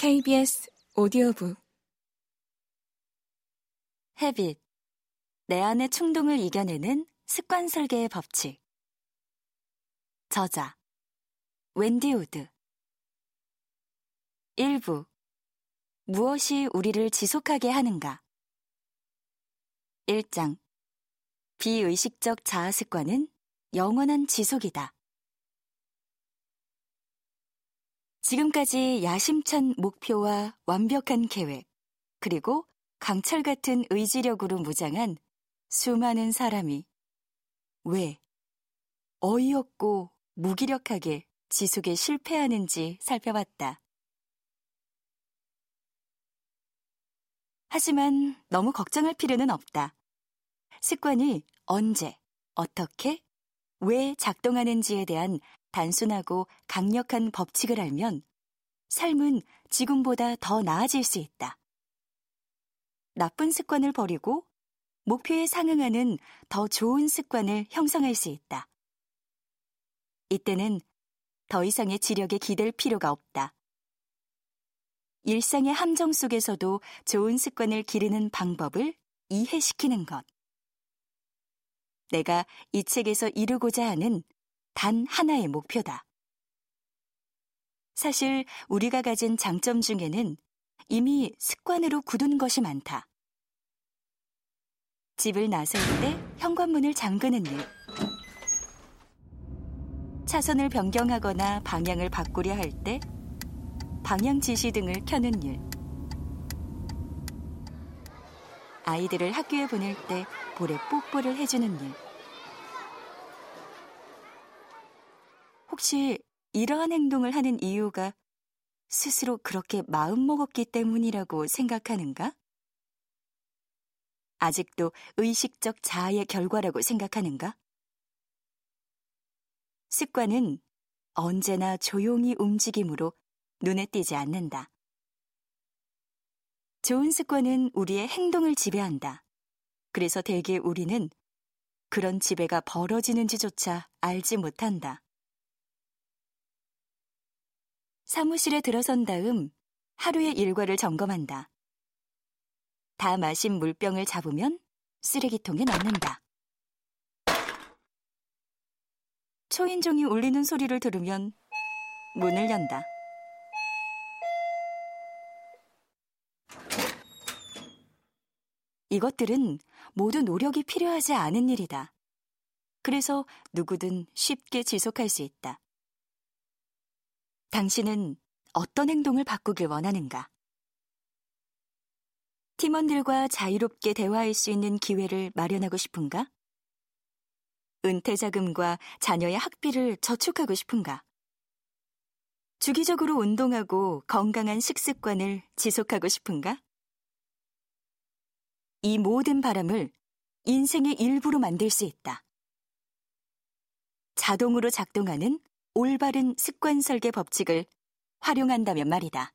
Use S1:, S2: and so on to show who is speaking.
S1: KBS 오디오북.
S2: Habit 내 안의 충동을 이겨내는 습관 설계의 법칙. 저자. 웬디 우드. 1부. 무엇이 우리를 지속하게 하는가? 1장. 비의식적 자아 습관은 영원한 지속이다. 지금까지 야심찬 목표와 완벽한 계획, 그리고 강철 같은 의지력으로 무장한 수많은 사람이 왜 어이없고 무기력하게 지속에 실패하는지 살펴봤다. 하지만 너무 걱정할 필요는 없다. 습관이 언제, 어떻게, 왜 작동하는지에 대한 단순하고 강력한 법칙을 알면 삶은 지금보다 더 나아질 수 있다. 나쁜 습관을 버리고 목표에 상응하는 더 좋은 습관을 형성할 수 있다. 이때는 더 이상의 지력에 기댈 필요가 없다. 일상의 함정 속에서도 좋은 습관을 기르는 방법을 이해시키는 것. 내가 이 책에서 이루고자 하는 단 하나의 목표다. 사실 우리가 가진 장점 중에는 이미 습관으로 굳은 것이 많다. 집을 나설 때 현관문을 잠그는 일. 차선을 변경하거나 방향을 바꾸려 할 때 방향 지시 등을 켜는 일. 아이들을 학교에 보낼 때 볼에 뽀뽀를 해주는 일. 혹시 이러한 행동을 하는 이유가 스스로 그렇게 마음먹었기 때문이라고 생각하는가? 아직도 의식적 자아의 결과라고 생각하는가? 습관은 언제나 조용히 움직임으로 눈에 띄지 않는다. 좋은 습관은 우리의 행동을 지배한다. 그래서 대개 우리는 그런 지배가 벌어지는지조차 알지 못한다. 사무실에 들어선 다음 하루의 일과를 점검한다. 다 마신 물병을 잡으면 쓰레기통에 넣는다. 초인종이 울리는 소리를 들으면 문을 연다. 이것들은 모두 노력이 필요하지 않은 일이다. 그래서 누구든 쉽게 지속할 수 있다. 당신은 어떤 행동을 바꾸길 원하는가? 팀원들과 자유롭게 대화할 수 있는 기회를 마련하고 싶은가? 은퇴 자금과 자녀의 학비를 저축하고 싶은가? 주기적으로 운동하고 건강한 식습관을 지속하고 싶은가? 이 모든 바람을 인생의 일부로 만들 수 있다. 자동으로 작동하는 올바른 습관 설계 법칙을 활용한다면 말이다.